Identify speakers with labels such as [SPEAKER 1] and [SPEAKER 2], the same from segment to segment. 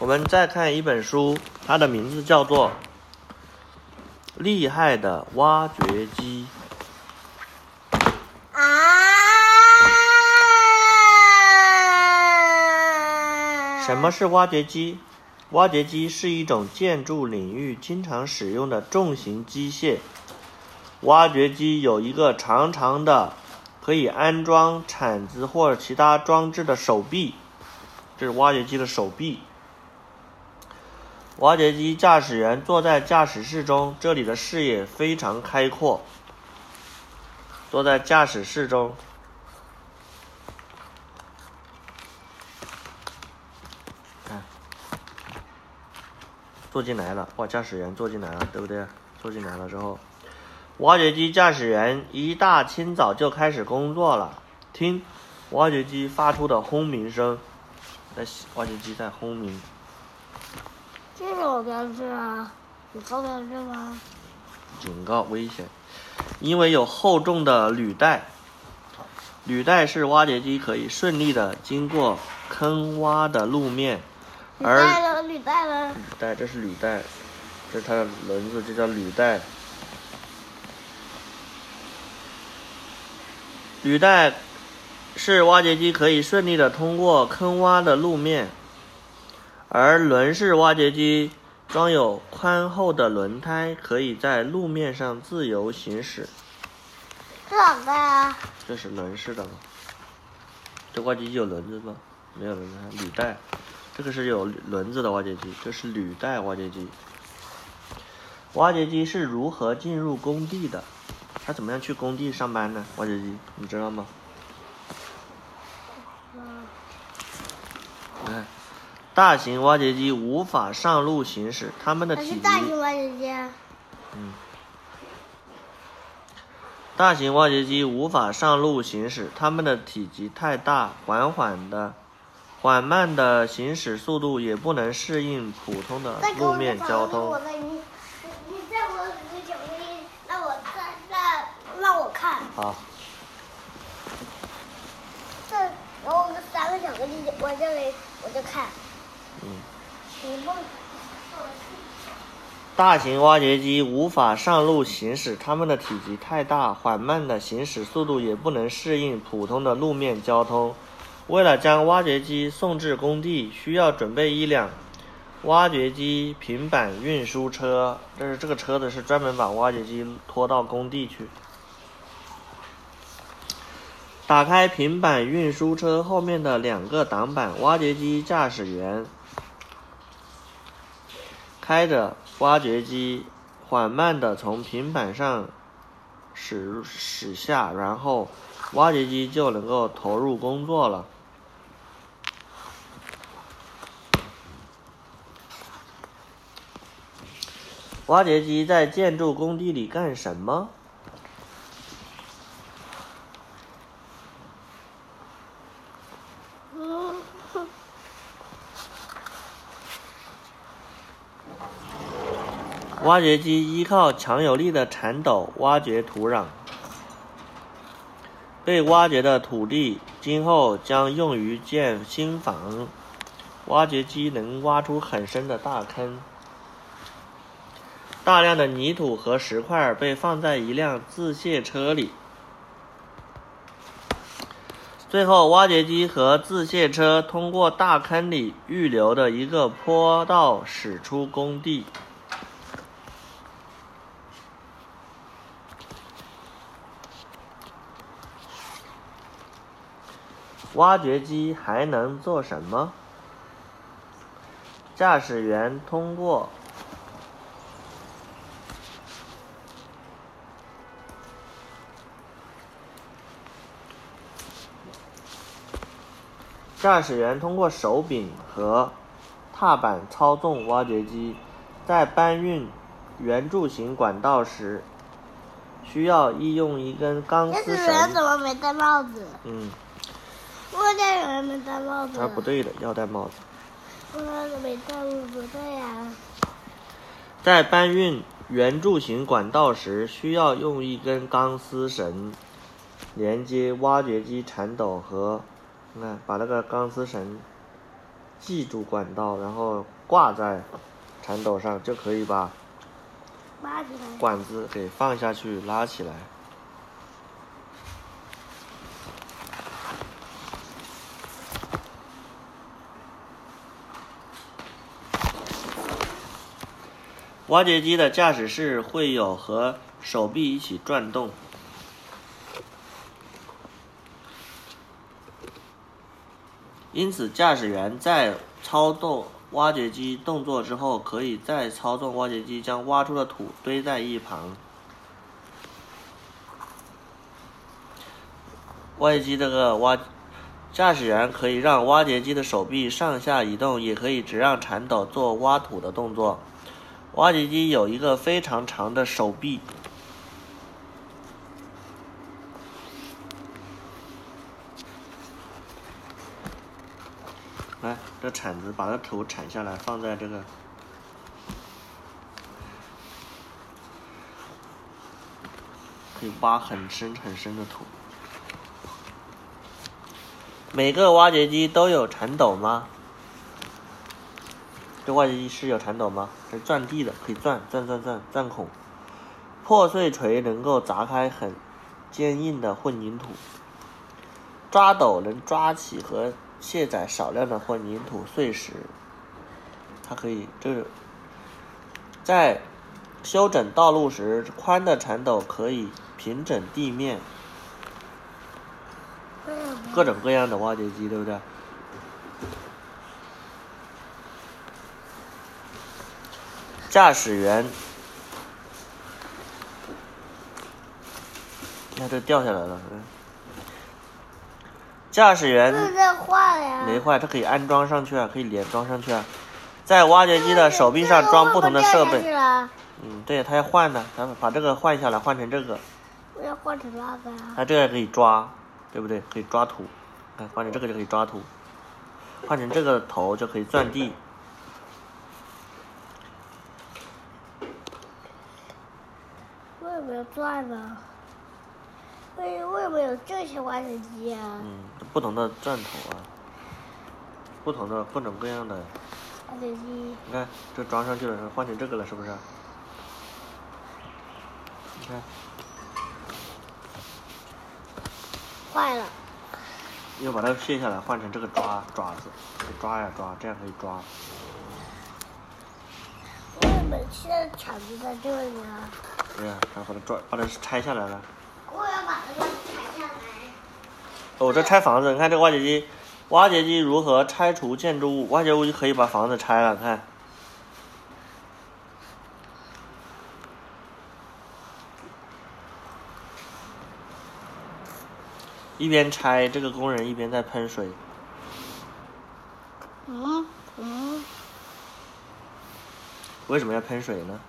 [SPEAKER 1] 我们再看一本书，它的名字叫做《厉害的挖掘机》。
[SPEAKER 2] 啊！
[SPEAKER 1] 什么是挖掘机？挖掘机是一种建筑领域经常使用的重型机械。挖掘机有一个长长的，可以安装铲子或其他装置的手臂，这是挖掘机的手臂。挖掘机驾驶员坐在驾驶室中，这里的视野非常开阔。坐在驾驶室中，看，坐进来了，哇！驾驶员坐进来了，对不对？坐进来了之后，挖掘机驾驶员一大清早就开始工作了。听，挖掘机发出的轰鸣声，在挖掘机在轰鸣。
[SPEAKER 2] 这是我标志啊，你告标志吗？
[SPEAKER 1] 警告危险，因为有厚重的履带，履带是挖掘机可以顺利的经过坑洼的路面，
[SPEAKER 2] 履
[SPEAKER 1] 而
[SPEAKER 2] 带了，履带了。
[SPEAKER 1] 履带这是履带，这是它的轮子，这叫履带。履带是挖掘机可以顺利的通过坑洼的路面，而轮式挖掘机装有宽厚的轮胎，可以在路面上自由行驶。
[SPEAKER 2] 这哪个啊？
[SPEAKER 1] 这是轮式的吗？这挖掘机有轮子吗？没有轮子，履带。这个是有轮子的挖掘机，这是履带挖掘机。挖掘机是如何进入工地的？它怎么样去工地上班呢？挖掘机，你知道吗？
[SPEAKER 2] 嗯，
[SPEAKER 1] 你看，大型挖掘机无法上路行驶，它们的体积
[SPEAKER 2] 大型挖掘机啊。
[SPEAKER 1] 大型挖掘机无法上路行驶，它们的体积太大，缓缓的、缓慢的行驶速度也不能适应普通的路面交通
[SPEAKER 2] 你你你再给我让我再再让我看。
[SPEAKER 1] 好，
[SPEAKER 2] 这然后我这三个巧克力，我这里我就看。
[SPEAKER 1] 大型挖掘机无法上路行驶，它们的体积太大，缓慢的行驶速度也不能适应普通的路面交通。为了将挖掘机送至工地，需要准备一辆挖掘机平板运输车。这是这个车子是专门把挖掘机拖到工地去。打开平板运输车后面的两个挡板，挖掘机驾驶员开着挖掘机缓慢地从平板上驶驶下，然后挖掘机就能够投入工作了。挖掘机在建筑工地里干什么？
[SPEAKER 2] 嗯，
[SPEAKER 1] 挖掘机依靠强有力的铲斗挖掘土壤，被挖掘的土地今后将用于建新房。挖掘机能挖出很深的大坑，大量的泥土和石块被放在一辆自卸车里。最后，挖掘机和自卸车通过大坑里预留的一个坡道驶出工地。挖掘机还能做什么？驾驶员通过驾驶员通过手柄和踏板操纵挖掘机，在搬运圆柱形管道时，需要利用一根钢丝
[SPEAKER 2] 驾驶员
[SPEAKER 1] 绳。
[SPEAKER 2] 怎么没戴帽子？
[SPEAKER 1] 嗯，
[SPEAKER 2] 我驾驶员没戴帽子。
[SPEAKER 1] 啊，不。对的，要戴帽子。
[SPEAKER 2] 我没戴帽子，不对呀、
[SPEAKER 1] 在搬运圆柱形管道时，需要用一根钢丝绳连接挖掘机铲斗和，你看把那个钢丝绳系住管道，然后挂在铲斗上，就可以把。管子给放下去，拉起来。挖掘机的驾驶室会有和手臂一起转动。因此，驾驶员在操作挖掘机动作之后，可以再操纵挖掘机将挖出的土堆在一旁。挖掘机这个挖，驾驶员可以让挖掘机的手臂上下移动，也可以只让铲斗做挖土的动作。挖掘机有一个非常长的手臂。来，这铲子把这土铲下来，放在这个，可以挖很深很深的土。每个挖掘机都有铲斗吗？挖掘机是有铲斗吗？是钻地的，可以钻钻钻钻钻孔。破碎锤能够砸开很坚硬的混凝土。抓斗能抓起和卸载少量的混凝土碎石。它可以，这个在修整道路时，宽的铲斗可以平整地面。各种各样的挖掘机，对不对？驾驶员，你看这掉下来了，嗯。驾驶员。没坏，它可以安装上去啊，可以连装上去啊。在挖掘机的手臂上装不同的设备。嗯，对，它要换的，咱们把这个换下来，换成这个。
[SPEAKER 2] 我要换成那个。
[SPEAKER 1] 它这个可以抓，对不对？可以抓土，看换成这个就可以抓土，换成这个头就可以钻地。
[SPEAKER 2] 钻呢？为为什么有这些挖掘机啊？
[SPEAKER 1] 嗯，不同的钻头啊，不同的各种各样的
[SPEAKER 2] 挖掘机。
[SPEAKER 1] 你看，这装上去了，换成这个了，是不是？你看，
[SPEAKER 2] 坏了。
[SPEAKER 1] 要把它卸下来，换成这个抓爪子，抓呀抓，这样可以抓。
[SPEAKER 2] 为什么现在铲子在这里啊？
[SPEAKER 1] 对呀，然后把它抓，把它拆下来了。
[SPEAKER 2] 我要把这个拆下来。
[SPEAKER 1] 哦，这拆房子，你看这个挖掘机，挖掘机如何拆除建筑物？挖掘机可以把房子拆了，看。一边拆，这个工人一边在喷水。
[SPEAKER 2] 嗯嗯。
[SPEAKER 1] 为什么要喷水呢？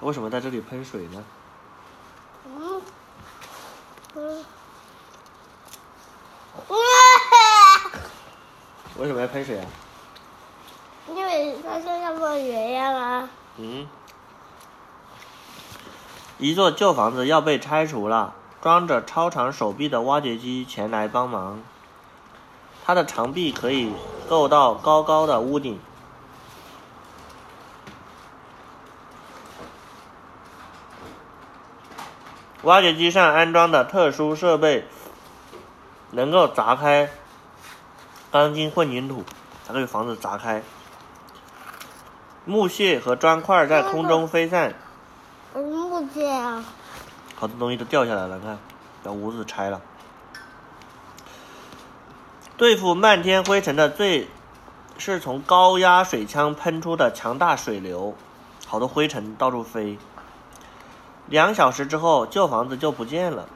[SPEAKER 1] 为什么在这里喷水呢？
[SPEAKER 2] 嗯嗯。
[SPEAKER 1] 为什么要喷水啊？
[SPEAKER 2] 因为它像像个圆一样啊。
[SPEAKER 1] 嗯。一座旧房子要被拆除了，装着超长手臂的挖掘机前来帮忙。它的长臂可以够到高高的屋顶。挖掘机上安装的特殊设备能够砸开钢筋混凝土，把这个房子砸开。木屑和砖块在空中飞散。
[SPEAKER 2] 木屑啊！
[SPEAKER 1] 好多东西都掉下来了，看，把屋子拆了。对付漫天灰尘的最，是从高压水枪喷出的强大水流，好多灰尘到处飞。两小时之后，旧房子就不见了。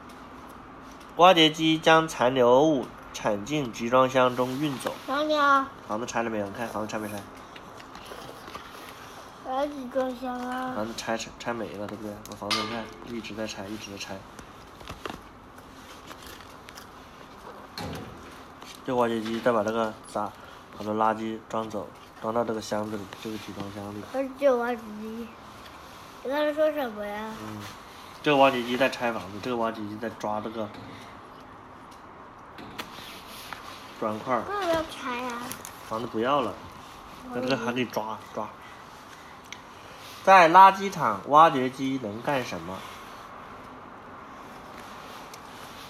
[SPEAKER 1] 挖掘机将残留物铲进集装箱中运走。
[SPEAKER 2] 哪里啊？
[SPEAKER 1] 房子拆了没有？你看房子拆没拆？
[SPEAKER 2] 哪集装箱啊？
[SPEAKER 1] 房子拆拆拆没了，对不对？我房子你看一直在拆，一直在拆。这挖掘机再把这个啥、好多垃圾装走，装到这个箱子里，这个集装箱里。
[SPEAKER 2] 这旧挖掘机，你刚才说什么呀？
[SPEAKER 1] 嗯，这个挖掘机在拆房子，这个挖掘机在抓这个砖块儿，
[SPEAKER 2] 为什么要拆呀、
[SPEAKER 1] 房子不要了，在这个还可以抓抓。在垃圾场，挖掘机能干什么？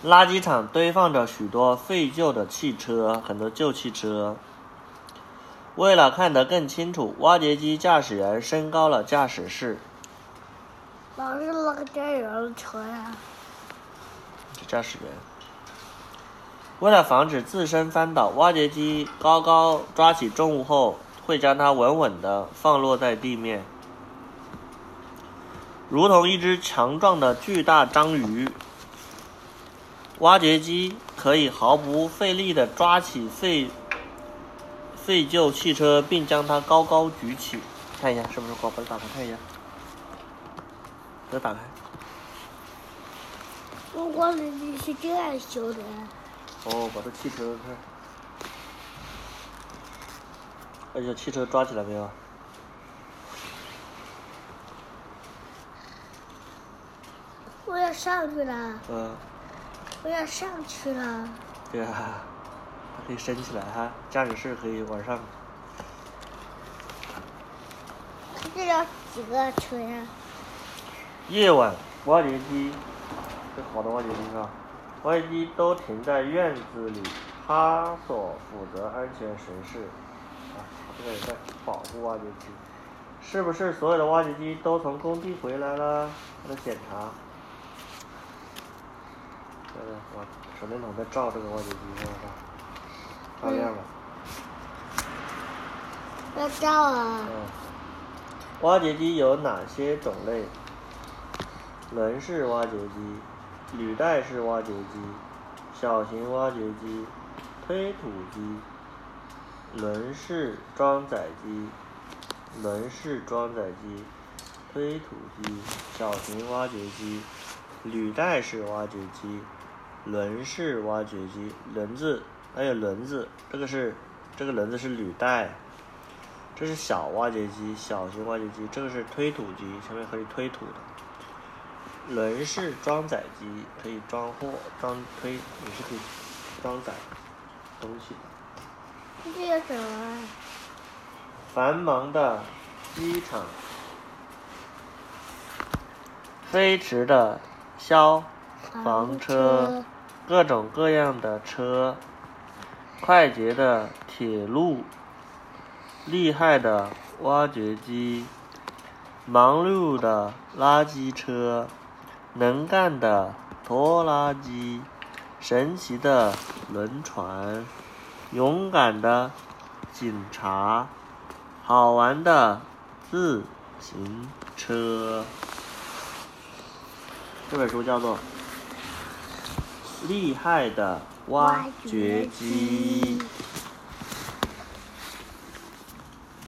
[SPEAKER 1] 垃圾场堆放着许多废旧的汽车，很多旧汽车。为了看得更清楚，挖掘机驾驶员升高了驾驶室。
[SPEAKER 2] 老是那个加油的车呀、
[SPEAKER 1] 驾驶员。为了防止自身翻倒，挖掘机高高抓起重物后，会将它稳稳地放落在地面，如同一只强壮的巨大章鱼。挖掘机可以毫不费力地抓起废废旧汽车，并将它高高举起。看一下是不是高？把它打开看一下，把它打开。
[SPEAKER 2] 我忘了你是这样修的，
[SPEAKER 1] 哦，把这汽车看，而且汽车抓起来没有？
[SPEAKER 2] 我要上去了，
[SPEAKER 1] 嗯，
[SPEAKER 2] 我要上去了。
[SPEAKER 1] 对啊，它可以升起来哈，驾驶室可以往上。
[SPEAKER 2] 这要几个车呀？
[SPEAKER 1] 夜晚，挖掘机，这好的挖掘机是吧？挖掘机都停在院子里，他所负责安全巡视。啊，这个也在保护挖掘机。是不是所有的挖掘机都从工地回来了？他在检查。呃，我手电筒在照这个挖掘机，看看，照亮了。
[SPEAKER 2] 要照啊！
[SPEAKER 1] 嗯，挖掘机有哪些种类？轮式挖掘机、履带式挖掘机、小型挖掘机、推土机、轮式装载机、轮式装载机、推土机、小型挖掘机、履带式挖掘机、轮式挖掘机，轮子还有轮子，这个是这个轮子是履带。这是小挖掘机，小型挖掘机，这个是推土机，前面可以推土的。轮式装载机可以装货、装推，也是可以装载东西的。
[SPEAKER 2] 这叫什么？
[SPEAKER 1] 繁忙的机场，飞驰的消防车，各种各样的车，快捷的铁路，厉害的挖掘机，忙碌的垃圾车，能干的拖拉机，神奇的轮船，勇敢的警察，好玩的自行车。这本书叫做《厉害的挖掘机》。